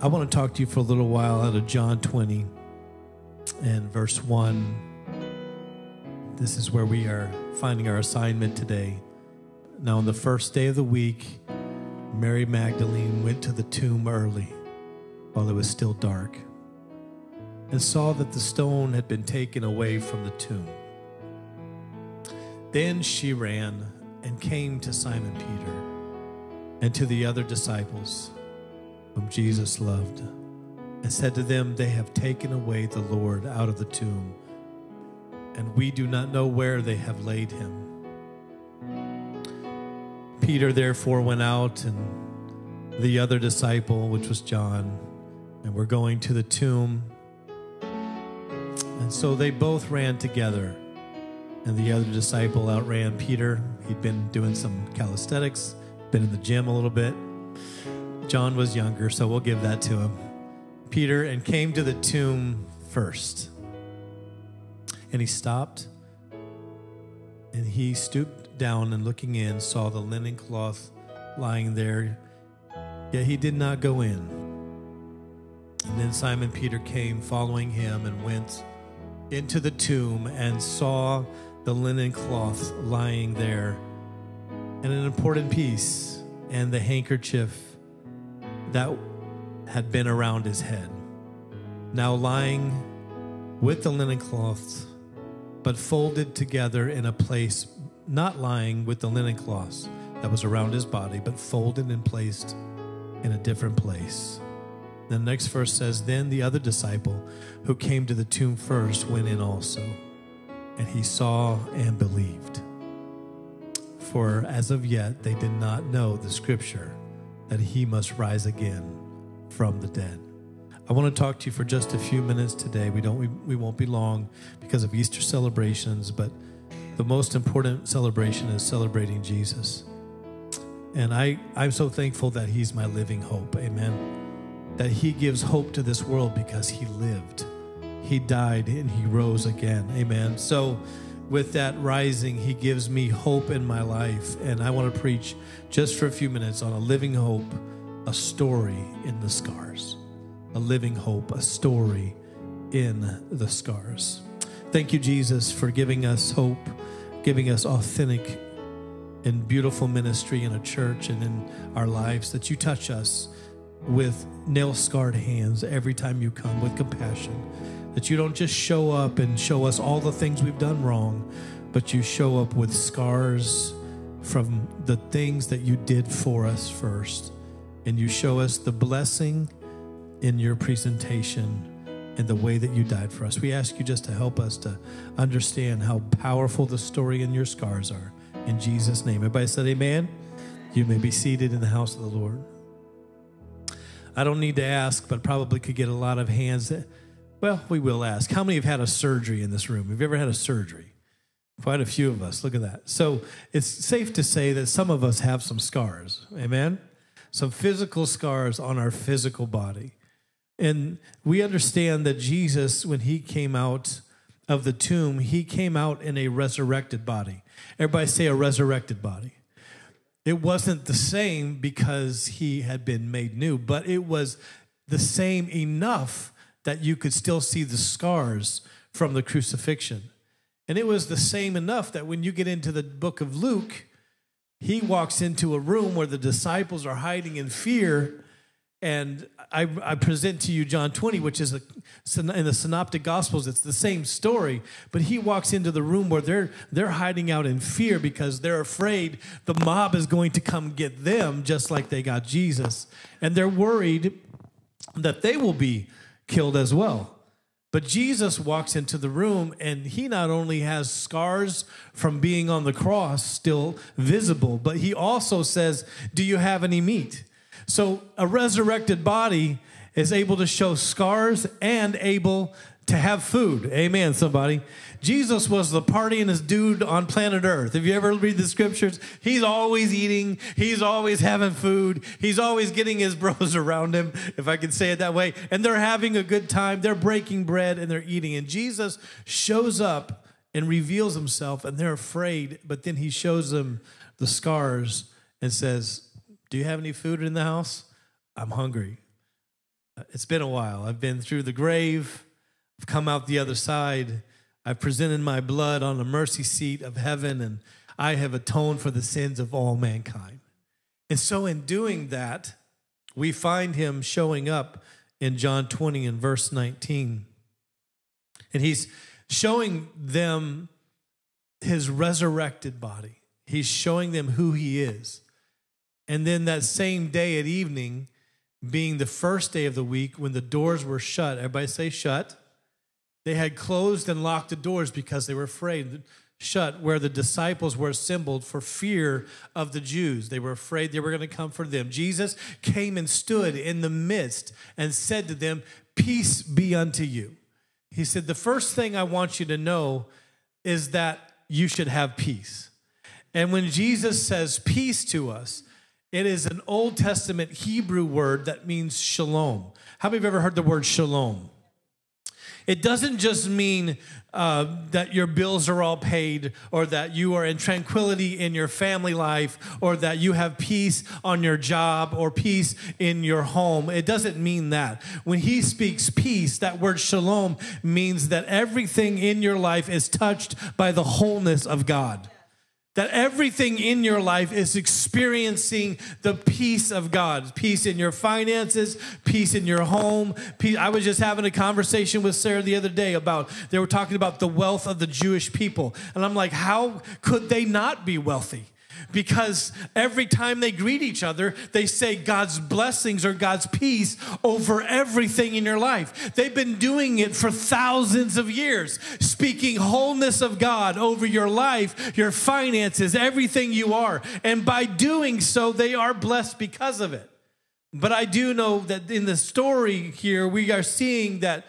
I want to talk to you for a little while out of John 20 and verse 1. This is where we are finding our assignment today. Now, on the first day of the week, Mary Magdalene went to the tomb early while it was still dark and saw that the stone had been taken away from the tomb. Then she ran and came to Simon Peter and to the other disciples whom Jesus loved, and said to them, They have taken away the Lord out of the tomb, and we do not know where they have laid him. Peter therefore went out, and the other disciple, which was John, and were going to the tomb. And so they both ran together. And the other disciple outran Peter. He'd been doing some calisthenics, been in the gym a little bit. John was younger, so we'll give that to him. Peter and came to the tomb first. And he stopped and he stooped down and looking in saw the linen cloth lying there, yet he did not go in. And then Simon Peter came following him and went into the tomb and saw the linen cloth lying there and an important piece and the handkerchief that had been around his head, now lying with the linen cloths, but folded together in a place not lying with the linen cloths that was around his body, but folded and placed in a different place. The next verse says, Then the other disciple who came to the tomb first went in also, and he saw and believed. For as of yet they did not know the scripture that he must rise again from the dead. I want to talk to you for just a few minutes today. We don't we, we won't be long because of Easter celebrations, but the most important celebration is celebrating Jesus. And I, I'm so thankful that he's my living hope. Amen. That he gives hope to this world because he lived. He died and he rose again. Amen. So with that rising, He gives me hope in my life. And I want to preach just for a few minutes on a living hope, a story in the scars. A living hope, a story in the scars. Thank you, Jesus, for giving us hope, giving us authentic and beautiful ministry in a church and in our lives, that you touch us with nail scarred hands every time you come with compassion that you don't just show up and show us all the things we've done wrong, but you show up with scars from the things that you did for us first. And you show us the blessing in your presentation and the way that you died for us. We ask you just to help us to understand how powerful the story in your scars are. In Jesus' name. Everybody said, Amen. You may be seated in the house of the Lord. I don't need to ask, but probably could get a lot of hands. That, well, we will ask. How many have had a surgery in this room? Have you ever had a surgery? Quite a few of us. Look at that. So it's safe to say that some of us have some scars. Amen? Some physical scars on our physical body. And we understand that Jesus, when he came out of the tomb, he came out in a resurrected body. Everybody say a resurrected body. It wasn't the same because he had been made new, but it was the same enough that you could still see the scars from the crucifixion. And it was the same enough that when you get into the book of Luke, he walks into a room where the disciples are hiding in fear. And I, I present to you John 20, which is a, in the Synoptic Gospels, it's the same story. But he walks into the room where they're, they're hiding out in fear because they're afraid the mob is going to come get them, just like they got Jesus. And they're worried that they will be killed as well. But Jesus walks into the room and he not only has scars from being on the cross still visible, but he also says, Do you have any meat? So a resurrected body is able to show scars and able to have food. Amen, somebody. Jesus was the partyingest dude on planet Earth. If you ever read the scriptures, he's always eating, he's always having food, he's always getting his bros around him, if I can say it that way. And they're having a good time, they're breaking bread and they're eating. And Jesus shows up and reveals himself, and they're afraid, but then he shows them the scars and says, Do you have any food in the house? I'm hungry. Uh, it's been a while. I've been through the grave, I've come out the other side. I've presented my blood on the mercy seat of heaven, and I have atoned for the sins of all mankind. And so, in doing that, we find him showing up in John 20 and verse 19. And he's showing them his resurrected body, he's showing them who he is. And then that same day at evening, being the first day of the week when the doors were shut, everybody say shut. They had closed and locked the doors because they were afraid shut where the disciples were assembled for fear of the Jews. They were afraid they were going to come for them. Jesus came and stood in the midst and said to them, Peace be unto you. He said, The first thing I want you to know is that you should have peace. And when Jesus says peace to us, it is an Old Testament Hebrew word that means shalom. How many of you ever heard the word shalom? It doesn't just mean uh, that your bills are all paid or that you are in tranquility in your family life or that you have peace on your job or peace in your home. It doesn't mean that. When he speaks peace, that word shalom means that everything in your life is touched by the wholeness of God that everything in your life is experiencing the peace of God peace in your finances, peace in your home. Peace. I was just having a conversation with Sarah the other day about, they were talking about the wealth of the Jewish people. And I'm like, how could they not be wealthy? Because every time they greet each other, they say God's blessings or God's peace over everything in your life. They've been doing it for thousands of years, speaking wholeness of God over your life, your finances, everything you are. And by doing so, they are blessed because of it. But I do know that in the story here, we are seeing that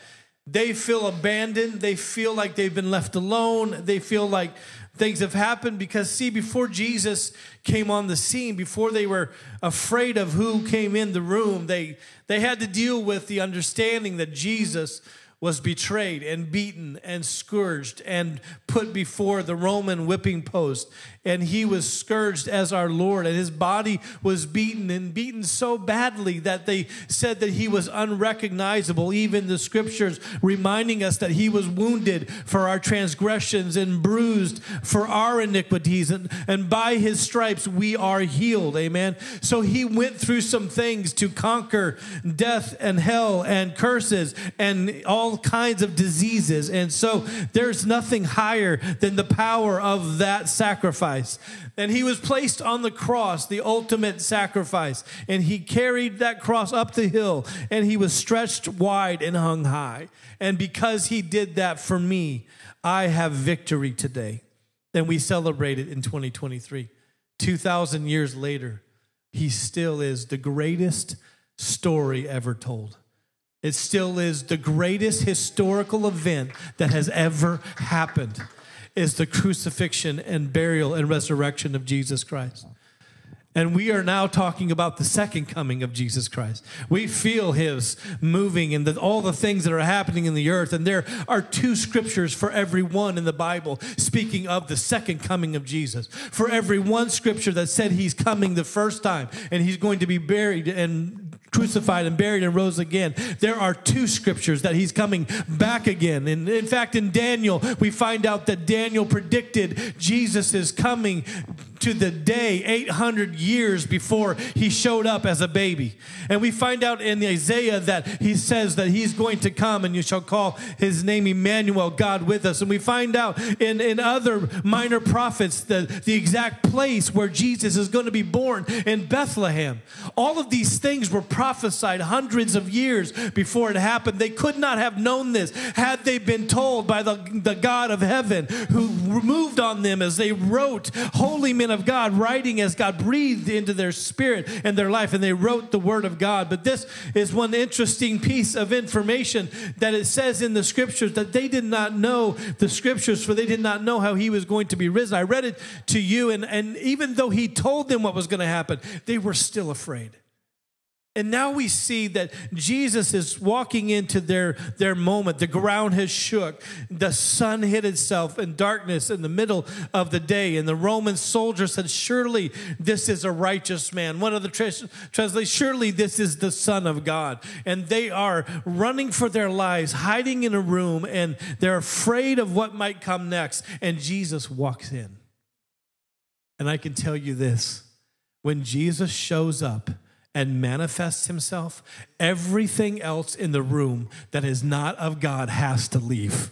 they feel abandoned. They feel like they've been left alone. They feel like things have happened because, see, before Jesus came on the scene, before they were afraid of who came in the room, they, they had to deal with the understanding that Jesus was betrayed and beaten and scourged and put before the Roman whipping post and he was scourged as our Lord, and his body was beaten and beaten so badly that they said that he was unrecognizable. Even the scriptures reminding us that he was wounded for our transgressions and bruised for our iniquities, and, and by his stripes we are healed. Amen. So he went through some things to conquer death and hell and curses and all kinds of diseases. And so there's nothing higher than the power of that sacrifice sacrifice. And he was placed on the cross, the ultimate sacrifice. And he carried that cross up the hill and he was stretched wide and hung high. And because he did that for me, I have victory today. And we celebrate it in 2023. 2,000 years later, he still is the greatest story ever told. It still is the greatest historical event that has ever happened is the crucifixion and burial and resurrection of Jesus Christ. And we are now talking about the second coming of Jesus Christ. We feel his moving and the, all the things that are happening in the earth. And there are two scriptures for every one in the Bible speaking of the second coming of Jesus. For every one scripture that said he's coming the first time and he's going to be buried and crucified and buried and rose again. There are two scriptures that he's coming back again. And in fact, in Daniel, we find out that Daniel predicted Jesus coming to the day 800 years before he showed up as a baby. And we find out in Isaiah that he says that he's going to come and you shall call his name Emmanuel, God with us. And we find out in, in other minor prophets the, the exact place where Jesus is going to be born in Bethlehem. All of these things were prophesied hundreds of years before it happened. They could not have known this had they been told by the, the God of heaven who moved on them as they wrote holy men of God, writing as God breathed into their spirit and their life, and they wrote the word of God. But this is one interesting piece of information that it says in the scriptures that they did not know the scriptures, for they did not know how he was going to be risen. I read it to you, and, and even though he told them what was going to happen, they were still afraid. And now we see that Jesus is walking into their, their moment. The ground has shook. The sun hid itself in darkness in the middle of the day. And the Roman soldier said, Surely this is a righteous man. One of the translations, Surely this is the Son of God. And they are running for their lives, hiding in a room, and they're afraid of what might come next. And Jesus walks in. And I can tell you this when Jesus shows up, and manifests himself, everything else in the room that is not of God has to leave.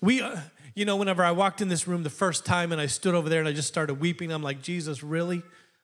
We, uh, you know, whenever I walked in this room the first time and I stood over there and I just started weeping, I'm like, Jesus, really?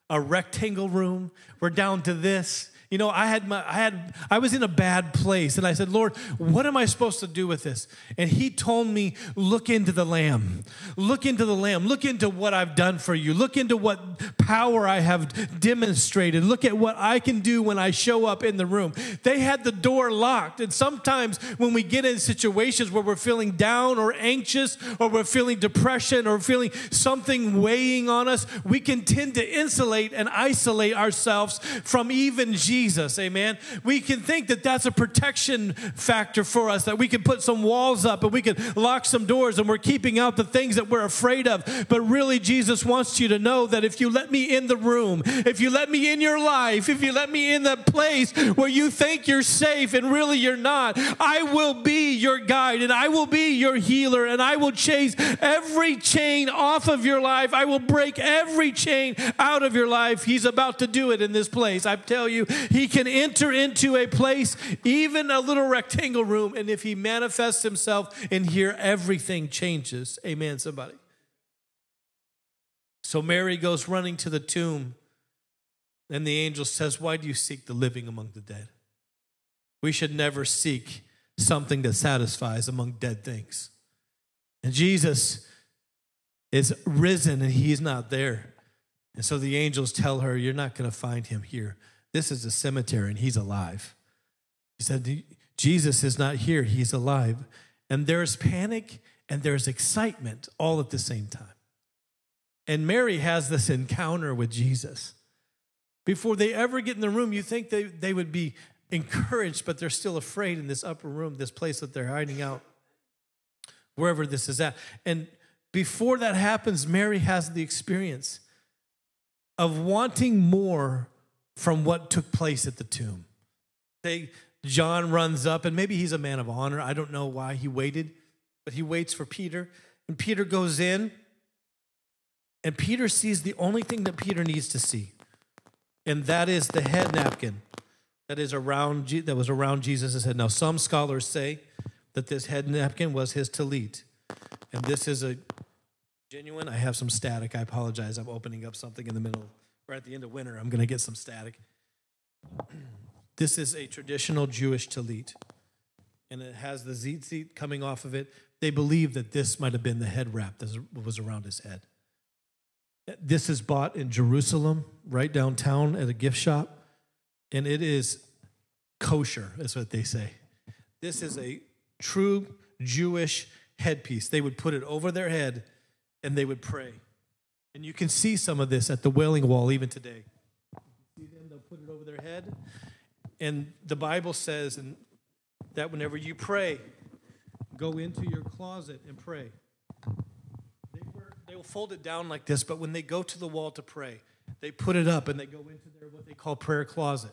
A rectangle room? We're down to this. You know, I had my, I had, I was in a bad place, and I said, Lord, what am I supposed to do with this? And He told me, look into the Lamb, look into the Lamb, look into what I've done for you, look into what power I have demonstrated, look at what I can do when I show up in the room. They had the door locked, and sometimes when we get in situations where we're feeling down or anxious, or we're feeling depression, or feeling something weighing on us, we can tend to insulate and isolate ourselves from even Jesus Jesus. Amen. We can think that that's a protection factor for us, that we can put some walls up and we can lock some doors and we're keeping out the things that we're afraid of. But really, Jesus wants you to know that if you let me in the room, if you let me in your life, if you let me in the place where you think you're safe and really you're not, I will be your guide and I will be your healer and I will chase every chain off of your life. I will break every chain out of your life. He's about to do it in this place. I tell you, he can enter into a place, even a little rectangle room, and if He manifests Himself in here, everything changes. Amen, somebody. So Mary goes running to the tomb, and the angel says, Why do you seek the living among the dead? We should never seek something that satisfies among dead things. And Jesus is risen and he's not there. And so the angels tell her, You're not going to find him here. This is a cemetery and he's alive. He said, Jesus is not here, he's alive. And there's panic and there's excitement all at the same time. And Mary has this encounter with Jesus. Before they ever get in the room, you think they, they would be encouraged, but they're still afraid in this upper room, this place that they're hiding out, wherever this is at. And before that happens, Mary has the experience of wanting more from what took place at the tomb. They, John runs up, and maybe he's a man of honor. I don't know why he waited, but he waits for Peter. And Peter goes in, and Peter sees the only thing that Peter needs to see, and that is the head napkin that is around that was around Jesus' head. Now, some scholars say that this head napkin was his talit, and this is a genuine. I have some static. I apologize. I'm opening up something in the middle or at the end of winter, I'm going to get some static. This is a traditional Jewish talit, and it has the tzitzit coming off of it. They believe that this might have been the head wrap that was around his head. This is bought in Jerusalem, right downtown at a gift shop, and it is kosher, is what they say. This is a true Jewish headpiece. They would put it over their head and they would pray. And you can see some of this at the Wailing Wall even today. See them, they'll put it over their head. And the Bible says and that whenever you pray, go into your closet and pray. They, were, they will fold it down like this, but when they go to the wall to pray, they put it up and they go into their what they call prayer closet.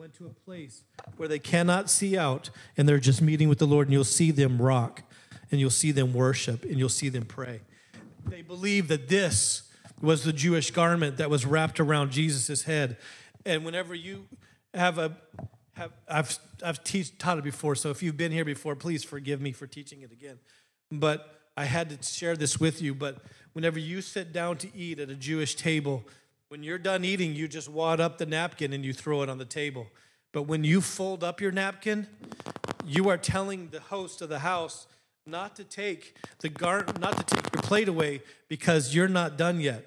Went to a place where they cannot see out and they're just meeting with the Lord, and you'll see them rock, and you'll see them worship, and you'll see them pray. They believe that this was the Jewish garment that was wrapped around Jesus' head. And whenever you have a have, I've I've teach, taught it before, so if you've been here before, please forgive me for teaching it again. But I had to share this with you. But whenever you sit down to eat at a Jewish table, when you're done eating, you just wad up the napkin and you throw it on the table. But when you fold up your napkin, you are telling the host of the house not to take the gar- not to take your plate away because you're not done yet.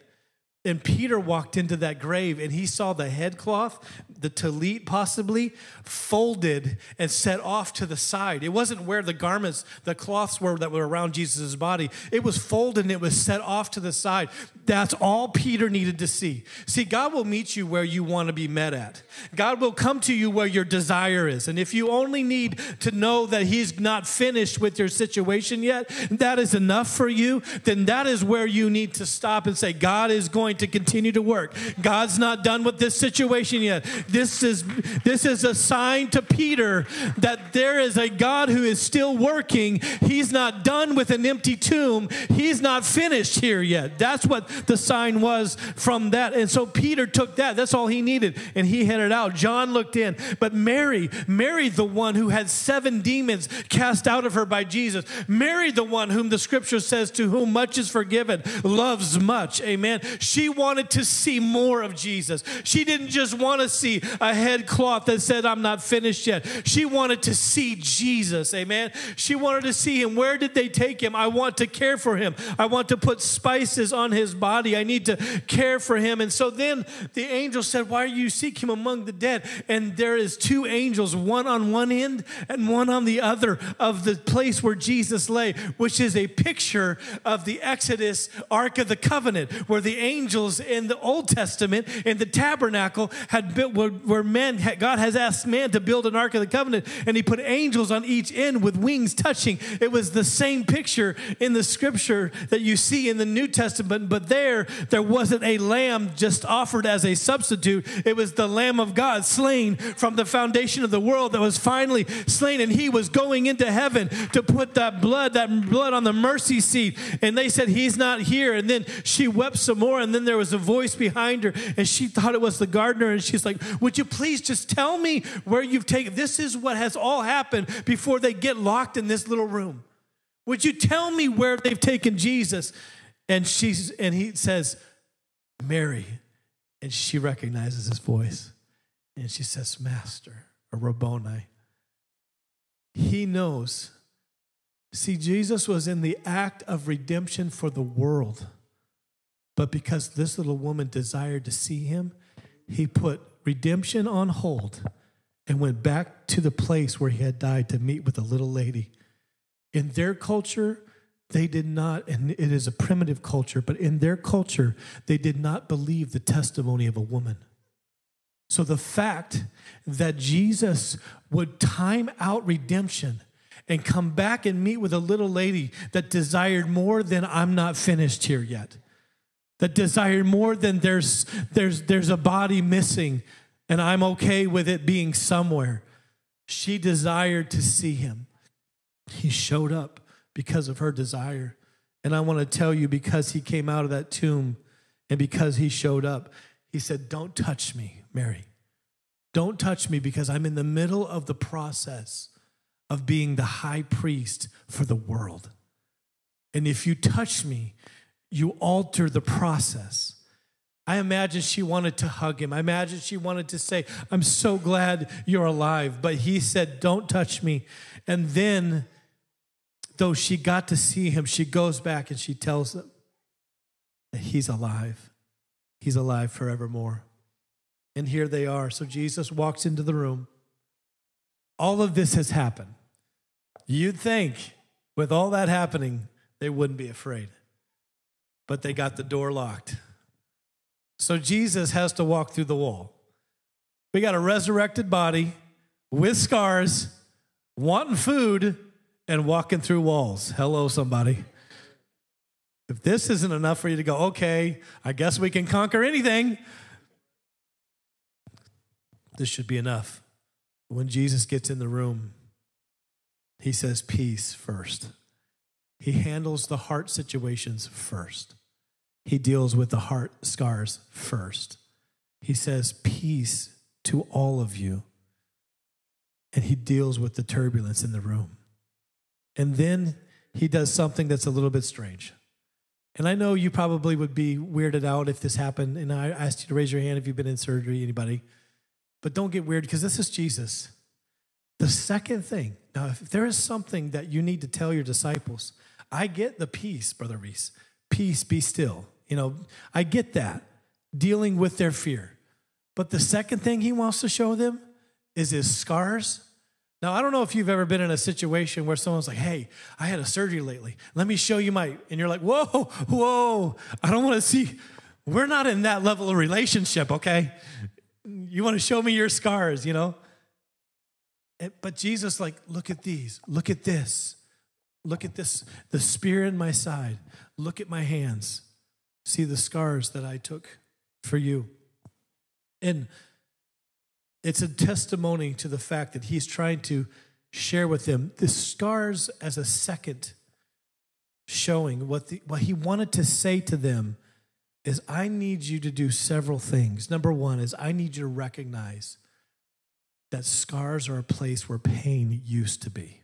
And Peter walked into that grave and he saw the headcloth, the talit possibly, folded and set off to the side. It wasn't where the garments, the cloths were that were around Jesus' body. It was folded and it was set off to the side. That's all Peter needed to see. See, God will meet you where you want to be met at. God will come to you where your desire is. And if you only need to know that He's not finished with your situation yet, that is enough for you, then that is where you need to stop and say, God is going to continue to work. God's not done with this situation yet. This is this is a sign to Peter that there is a God who is still working. He's not done with an empty tomb. He's not finished here yet. That's what the sign was from that. And so Peter took that. That's all he needed and he headed out. John looked in, but Mary, Mary the one who had seven demons cast out of her by Jesus. Mary the one whom the scripture says to whom much is forgiven loves much. Amen. She wanted to see more of Jesus. She didn't just want to see a head cloth that said, I'm not finished yet. She wanted to see Jesus. Amen. She wanted to see him. Where did they take him? I want to care for him. I want to put spices on his body. I need to care for him. And so then the angel said, Why are you seek him among the dead? And there is two angels, one on one end and one on the other of the place where Jesus lay, which is a picture of the Exodus Ark of the Covenant, where the angels angels in the Old Testament in the tabernacle had built where, man God has asked man to build an ark of the covenant, and He put angels on each end with wings touching. It was the same picture in the Scripture that you see in the New Testament, but there there wasn't a lamb just offered as a substitute. It was the Lamb of God slain from the foundation of the world that was finally slain, and He was going into heaven to put that blood, that blood on the mercy seat. And they said He's not here, and then she wept some more, and then there was a voice behind her, and she thought it was the gardener. And she's like, Would you please just tell me where you've taken this? Is what has all happened before they get locked in this little room. Would you tell me where they've taken Jesus? And she's and he says, Mary. And she recognizes his voice. And she says, Master, or Rabboni. He knows. See, Jesus was in the act of redemption for the world. But because this little woman desired to see him, he put redemption on hold and went back to the place where he had died to meet with a little lady. In their culture, they did not, and it is a primitive culture, but in their culture, they did not believe the testimony of a woman. So the fact that Jesus would time out redemption and come back and meet with a little lady that desired more than I'm not finished here yet that desire more than there's there's there's a body missing and I'm okay with it being somewhere. She desired to see him. He showed up because of her desire. And I want to tell you because he came out of that tomb and because he showed up, he said, "Don't touch me, Mary. Don't touch me because I'm in the middle of the process of being the high priest for the world. And if you touch me, you alter the process. I imagine she wanted to hug him. I imagine she wanted to say, I'm so glad you're alive. But he said, Don't touch me. And then, though she got to see him, she goes back and she tells them that he's alive. He's alive forevermore. And here they are. So Jesus walks into the room. All of this has happened. You'd think with all that happening, they wouldn't be afraid but they got the door locked. So Jesus has to walk through the wall. We got a resurrected body with scars, wanting food, and walking through walls. Hello, somebody. If this isn't enough for you to go, okay, I guess we can conquer anything, this should be enough. When Jesus gets in the room, he says, Peace first. He handles the heart situations first he deals with the heart scars first. He says, Peace to all of you. And he deals with the turbulence in the room. And then he does something that's a little bit strange. And I know you probably would be weirded out if this happened. And I asked you to raise your hand if you've been in surgery, anybody. But don't get weird because this is Jesus. The second thing, now, if there is something that you need to tell your disciples, I get the peace, Brother Reese. Peace, be still. You know, I get that, dealing with their fear. But the second thing he wants to show them is his scars. Now, I don't know if you've ever been in a situation where someone's like, hey, I had a surgery lately. Let me show you my, and you're like, whoa, whoa, I don't want to see. We're not in that level of relationship, okay? You want to show me your scars, you know? But Jesus, like, look at these, look at this, look at this, the spear in my side, look at my hands, see the scars that I took for you. And it's a testimony to the fact that he's trying to share with them the scars as a second showing what, the, what he wanted to say to them is I need you to do several things. Number one is I need you to recognize that scars are a place where pain used to be.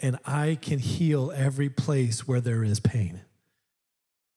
And I can heal every place where there is pain.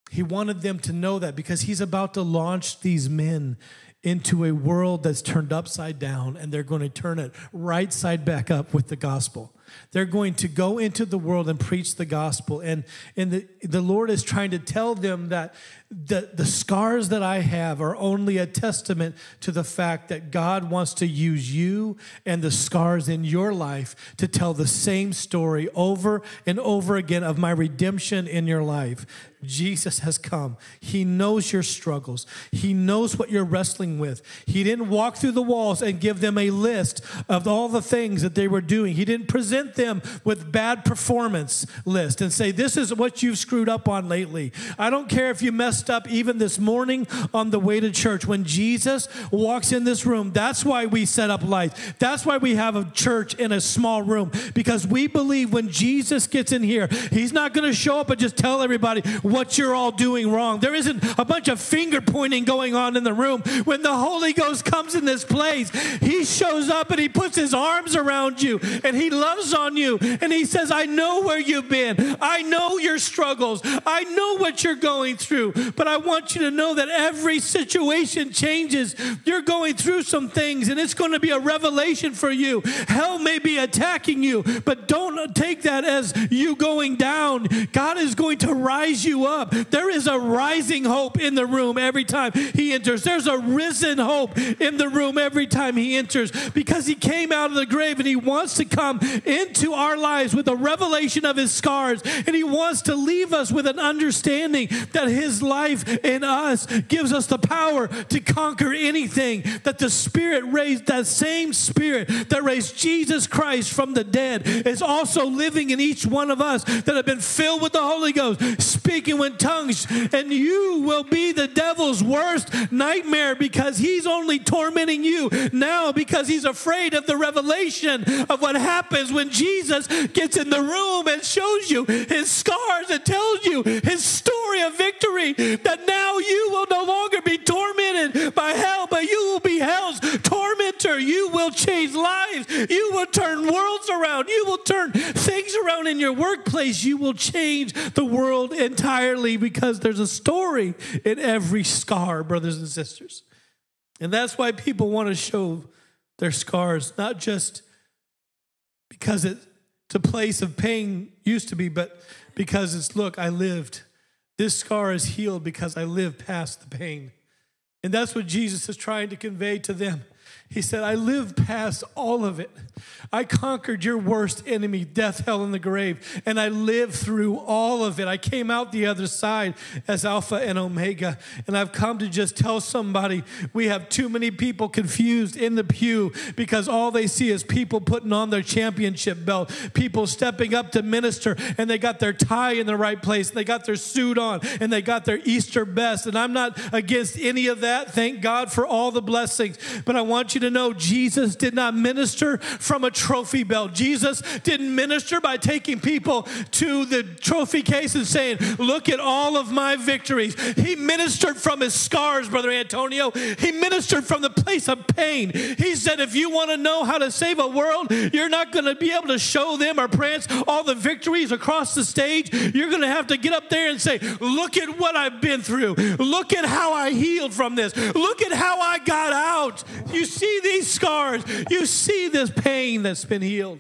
He wanted them to know that because he's about to launch these men into a world that's turned upside down and they're going to turn it right side back up with the gospel. They're going to go into the world and preach the gospel. And, and the, the Lord is trying to tell them that the, the scars that I have are only a testament to the fact that God wants to use you and the scars in your life to tell the same story over and over again of my redemption in your life. Jesus has come. He knows your struggles. He knows what you're wrestling with. He didn't walk through the walls and give them a list of all the things that they were doing. He didn't present them with bad performance list and say, "This is what you've screwed up on lately." I don't care if you messed up even this morning on the way to church when Jesus walks in this room. That's why we set up lights. That's why we have a church in a small room because we believe when Jesus gets in here, he's not going to show up and just tell everybody what you're all doing wrong. There isn't a bunch of finger pointing going on in the room. When the Holy Ghost comes in this place, he shows up and he puts his arms around you and he loves on you and he says, I know where you've been. I know your struggles. I know what you're going through. But I want you to know that every situation changes. You're going through some things and it's going to be a revelation for you. Hell may be attacking you, but don't take that as you going down. God is going to rise you up. There is a rising hope in the room every time he enters. There's a risen hope in the room every time he enters because he came out of the grave and he wants to come into our lives with a revelation of his scars and he wants to leave us with an understanding that his life in us gives us the power to conquer anything that the spirit raised that same spirit that raised Jesus Christ from the dead is also living in each one of us that have been filled with the Holy Ghost speaking with tongues and you will be the devil's worst nightmare because he's only tormenting you now because he's afraid of the revelation of what happens when Jesus gets in the room and shows you his scars and tells you his story of victory that now you will no longer be tormented by hell, but you will be hell's tormentor. You will change lives. You will turn worlds around. You will turn things around in your workplace. You will change the world entirely because there's a story in every scar, brothers and sisters. And that's why people want to show their scars, not just because it's a place of pain used to be, but because it's, look, I lived. This scar is healed because I lived past the pain. And that's what Jesus is trying to convey to them. He said, I lived past all of it. I conquered your worst enemy, death, hell, and the grave, and I lived through all of it. I came out the other side as Alpha and Omega. And I've come to just tell somebody we have too many people confused in the pew because all they see is people putting on their championship belt, people stepping up to minister, and they got their tie in the right place, and they got their suit on, and they got their Easter best. And I'm not against any of that. Thank God for all the blessings. But I want you to know Jesus did not minister from a trophy belt. Jesus didn't minister by taking people to the trophy case and saying, Look at all of my victories. He ministered from his scars, Brother Antonio. He ministered from the place of pain. He said, If you want to know how to save a world, you're not going to be able to show them or prance all the victories across the stage. You're going to have to get up there and say, Look at what I've been through. Look at how I healed from this. Look at how I got out. You see these scars. You see this pain that's been healed.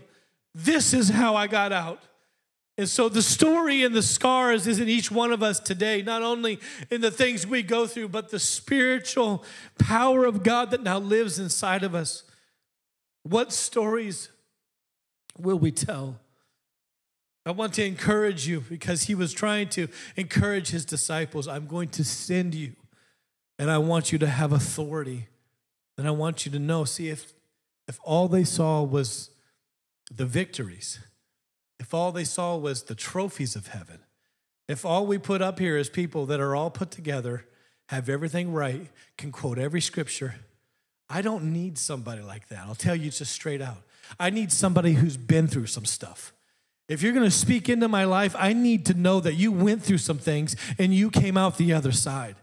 This is how I got out. And so the story and the scars is in each one of us today, not only in the things we go through, but the spiritual power of God that now lives inside of us. What stories will we tell? I want to encourage you because he was trying to encourage his disciples. I'm going to send you, and I want you to have authority. And I want you to know see, if, if all they saw was the victories, if all they saw was the trophies of heaven, if all we put up here is people that are all put together, have everything right, can quote every scripture, I don't need somebody like that. I'll tell you just straight out. I need somebody who's been through some stuff. If you're going to speak into my life, I need to know that you went through some things and you came out the other side.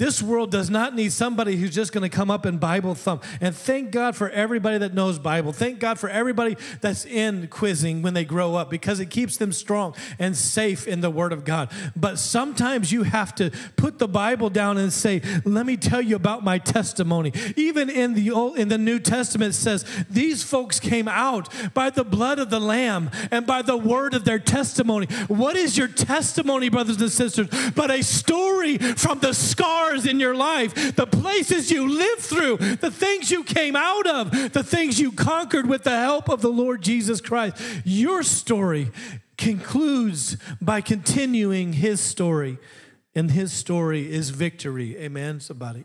This world does not need somebody who's just going to come up and Bible thump. And thank God for everybody that knows Bible. Thank God for everybody that's in quizzing when they grow up because it keeps them strong and safe in the Word of God. But sometimes you have to put the Bible down and say, "Let me tell you about my testimony." Even in the Old, in the New Testament says these folks came out by the blood of the Lamb and by the word of their testimony. What is your testimony, brothers and sisters? But a story from the scars scars in your life, the places you lived through, the things you came out of, the things you conquered with the help of the Lord Jesus Christ. Your story concludes by continuing his story, and his story is victory. Amen, somebody.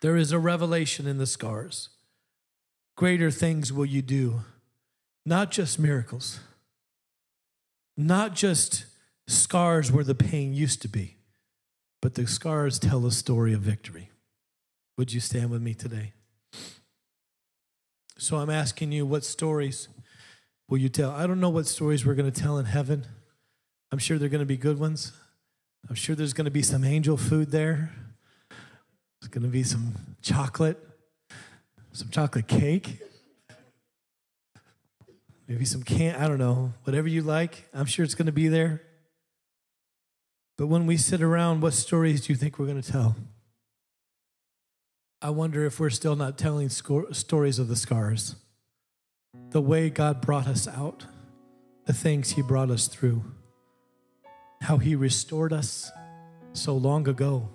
There is a revelation in the scars. Greater things will you do, not just miracles, not just scars where the pain used to be, but the scars tell a story of victory. Would you stand with me today? So I'm asking you, what stories will you tell? I don't know what stories we're going to tell in heaven. I'm sure they're going to be good ones. I'm sure there's going to be some angel food there. There's going to be some chocolate, some chocolate cake, maybe some can I don't know, whatever you like. I'm sure it's going to be there. But when we sit around, what stories do you think we're going to tell? I wonder if we're still not telling stories of the scars, the way God brought us out, the things He brought us through, how He restored us so long ago.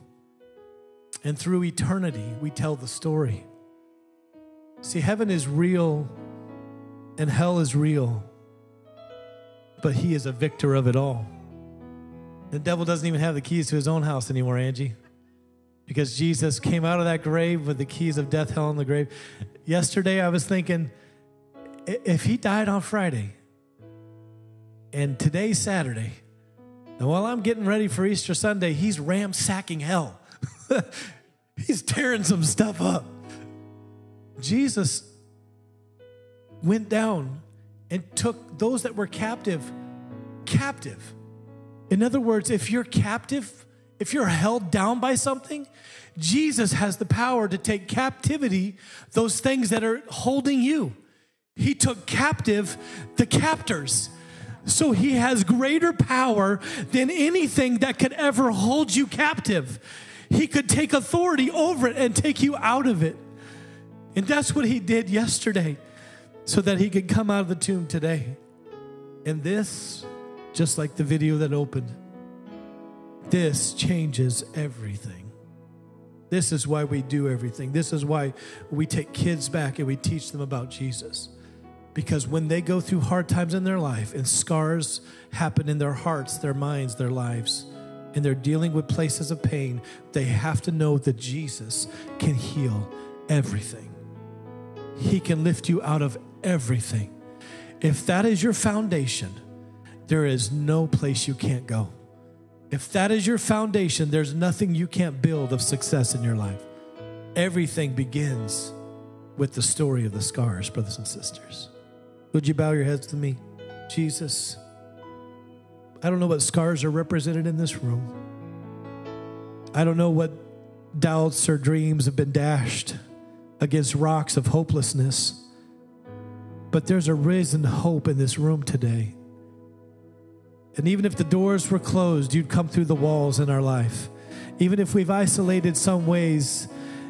And through eternity, we tell the story. See, heaven is real and hell is real, but He is a victor of it all. The devil doesn't even have the keys to his own house anymore, Angie. Because Jesus came out of that grave with the keys of death, hell, and the grave. Yesterday, I was thinking, if he died on Friday and today's Saturday, and while I'm getting ready for Easter Sunday, he's ransacking hell. he's tearing some stuff up. Jesus went down and took those that were captive captive in other words, if you're captive, if you're held down by something, Jesus has the power to take captivity those things that are holding you. He took captive the captors. So he has greater power than anything that could ever hold you captive. He could take authority over it and take you out of it. And that's what he did yesterday so that he could come out of the tomb today. And this just like the video that opened. This changes everything. This is why we do everything. This is why we take kids back and we teach them about Jesus. Because when they go through hard times in their life and scars happen in their hearts, their minds, their lives, and they're dealing with places of pain, they have to know that Jesus can heal everything. He can lift you out of everything. If that is your foundation, there is no place you can't go. If that is your foundation, there's nothing you can't build of success in your life. Everything begins with the story of the scars, brothers and sisters. Would you bow your heads to me? Jesus, I don't know what scars are represented in this room. I don't know what doubts or dreams have been dashed against rocks of hopelessness. But there's a risen hope in this room today. And even if the doors were closed, you'd come through the walls in our life. Even if we've isolated some ways,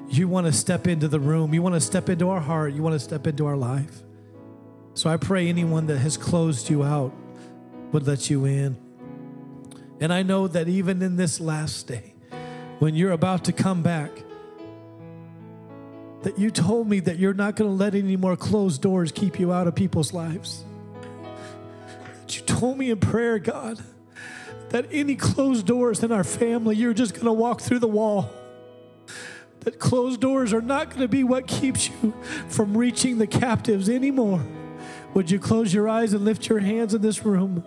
you want to step into the room. You want to step into our heart. You want to step into our life. So I pray anyone that has closed you out would let you in. And I know that even in this last day, when you're about to come back, that you told me that you're not going to let any more closed doors keep you out of people's lives. That you told me in prayer, God, that any closed doors in our family, you're just going to walk through the wall. That closed doors are not going to be what keeps you from reaching the captives anymore. Would you close your eyes and lift your hands in this room?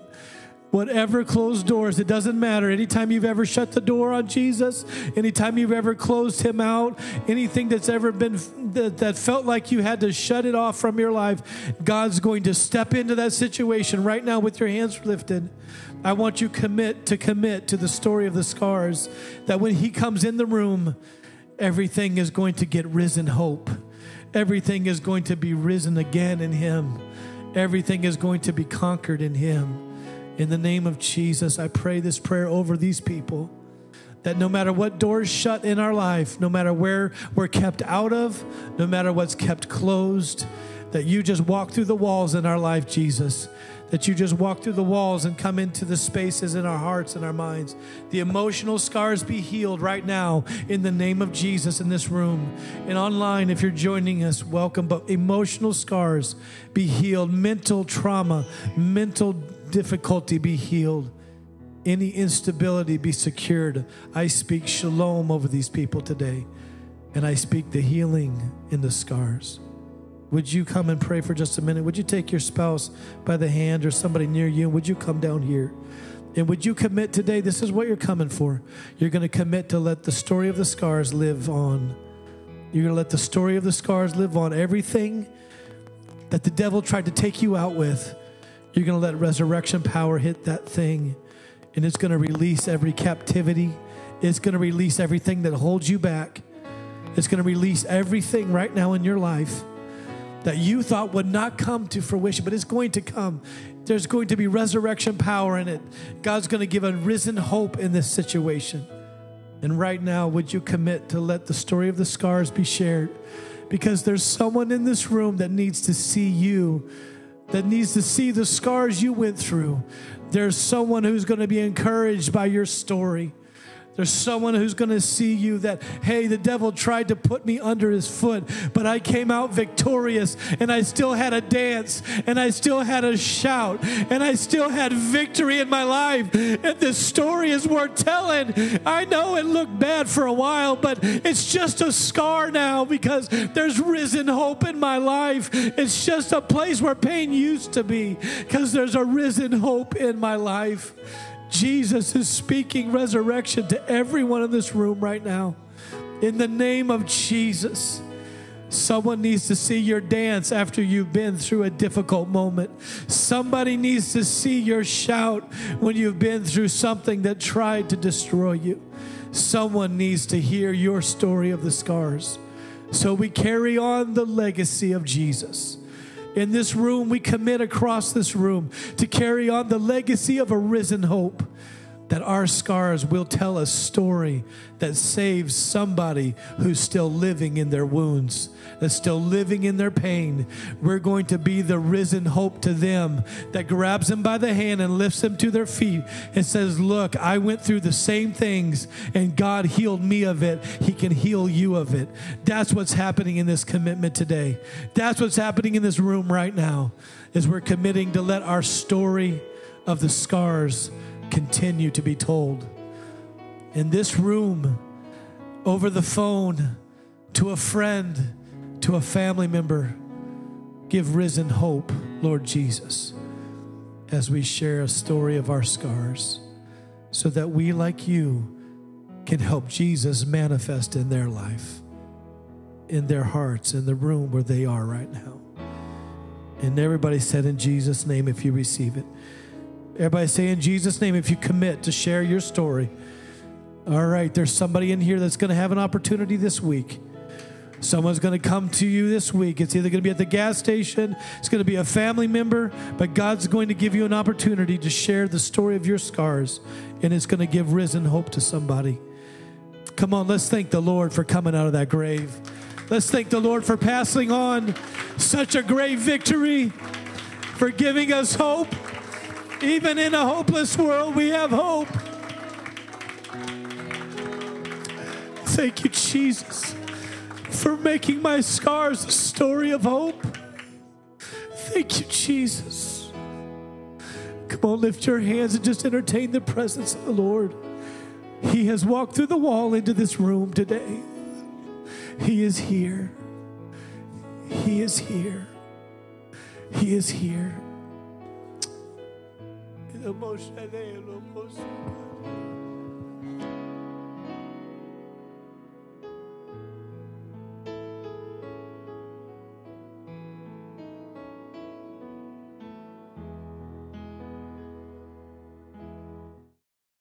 Whatever closed doors, it doesn't matter. Anytime you've ever shut the door on Jesus, anytime you've ever closed him out, anything that's ever been that, that felt like you had to shut it off from your life, God's going to step into that situation right now with your hands lifted. I want you commit to commit to the story of the scars that when he comes in the room, everything is going to get risen hope. Everything is going to be risen again in him. Everything is going to be conquered in him. In the name of Jesus, I pray this prayer over these people that no matter what doors shut in our life, no matter where we're kept out of, no matter what's kept closed, that you just walk through the walls in our life, Jesus. That you just walk through the walls and come into the spaces in our hearts and our minds. The emotional scars be healed right now in the name of Jesus in this room. And online, if you're joining us, welcome. But emotional scars be healed, mental trauma, mental difficulty be healed, any instability be secured. I speak shalom over these people today, and I speak the healing in the scars. Would you come and pray for just a minute? Would you take your spouse by the hand or somebody near you? Would you come down here? And would you commit today? This is what you're coming for. You're going to commit to let the story of the scars live on. You're going to let the story of the scars live on. Everything that the devil tried to take you out with, you're going to let resurrection power hit that thing, and it's going to release every captivity. It's going to release everything that holds you back. It's going to release everything right now in your life that you thought would not come to fruition, but it's going to come. There's going to be resurrection power in it. God's going to give a risen hope in this situation. And right now, would you commit to let the story of the scars be shared? Because there's someone in this room that needs to see you that needs to see the scars you went through. There's someone who's going to be encouraged by your story. There's someone who's going to see you that, hey, the devil tried to put me under his foot, but I came out victorious and I still had a dance and I still had a shout and I still had victory in my life. And this story is worth telling. I know it looked bad for a while, but it's just a scar now because there's risen hope in my life. It's just a place where pain used to be because there's a risen hope in my life. Jesus is speaking resurrection to everyone in this room right now. In the name of Jesus. Someone needs to see your dance after you've been through a difficult moment. Somebody needs to see your shout when you've been through something that tried to destroy you. Someone needs to hear your story of the scars. So we carry on the legacy of Jesus in this room, we commit across this room to carry on the legacy of a risen hope that our scars will tell a story that saves somebody who's still living in their wounds, that's still living in their pain. We're going to be the risen hope to them that grabs them by the hand and lifts them to their feet and says, Look, I went through the same things and God healed me of it. He can heal you of it. That's what's happening in this commitment today. That's what's happening in this room right now, is we're committing to let our story of the scars continue to be told. In this room, over the phone, to a friend, to a family member, give risen hope, Lord Jesus, as we share a story of our scars, so that we, like you, can help Jesus manifest in their life, in their hearts, in the room where they are right now. And everybody said, In Jesus' name, if you receive it. Everybody say in Jesus' name if you commit to share your story. All right, there's somebody in here that's going to have an opportunity this week. Someone's going to come to you this week. It's either going to be at the gas station, it's going to be a family member, but God's going to give you an opportunity to share the story of your scars, and it's going to give risen hope to somebody. Come on, let's thank the Lord for coming out of that grave. Let's thank the Lord for passing on such a great victory, for giving us hope. Even in a hopeless world, we have hope. Thank you, Jesus, for making my scars a story of hope. Thank you, Jesus. Come on, lift your hands and just entertain the presence of the Lord. He has walked through the wall into this room today. He is here. He is here. He is here. moshele lo mosuka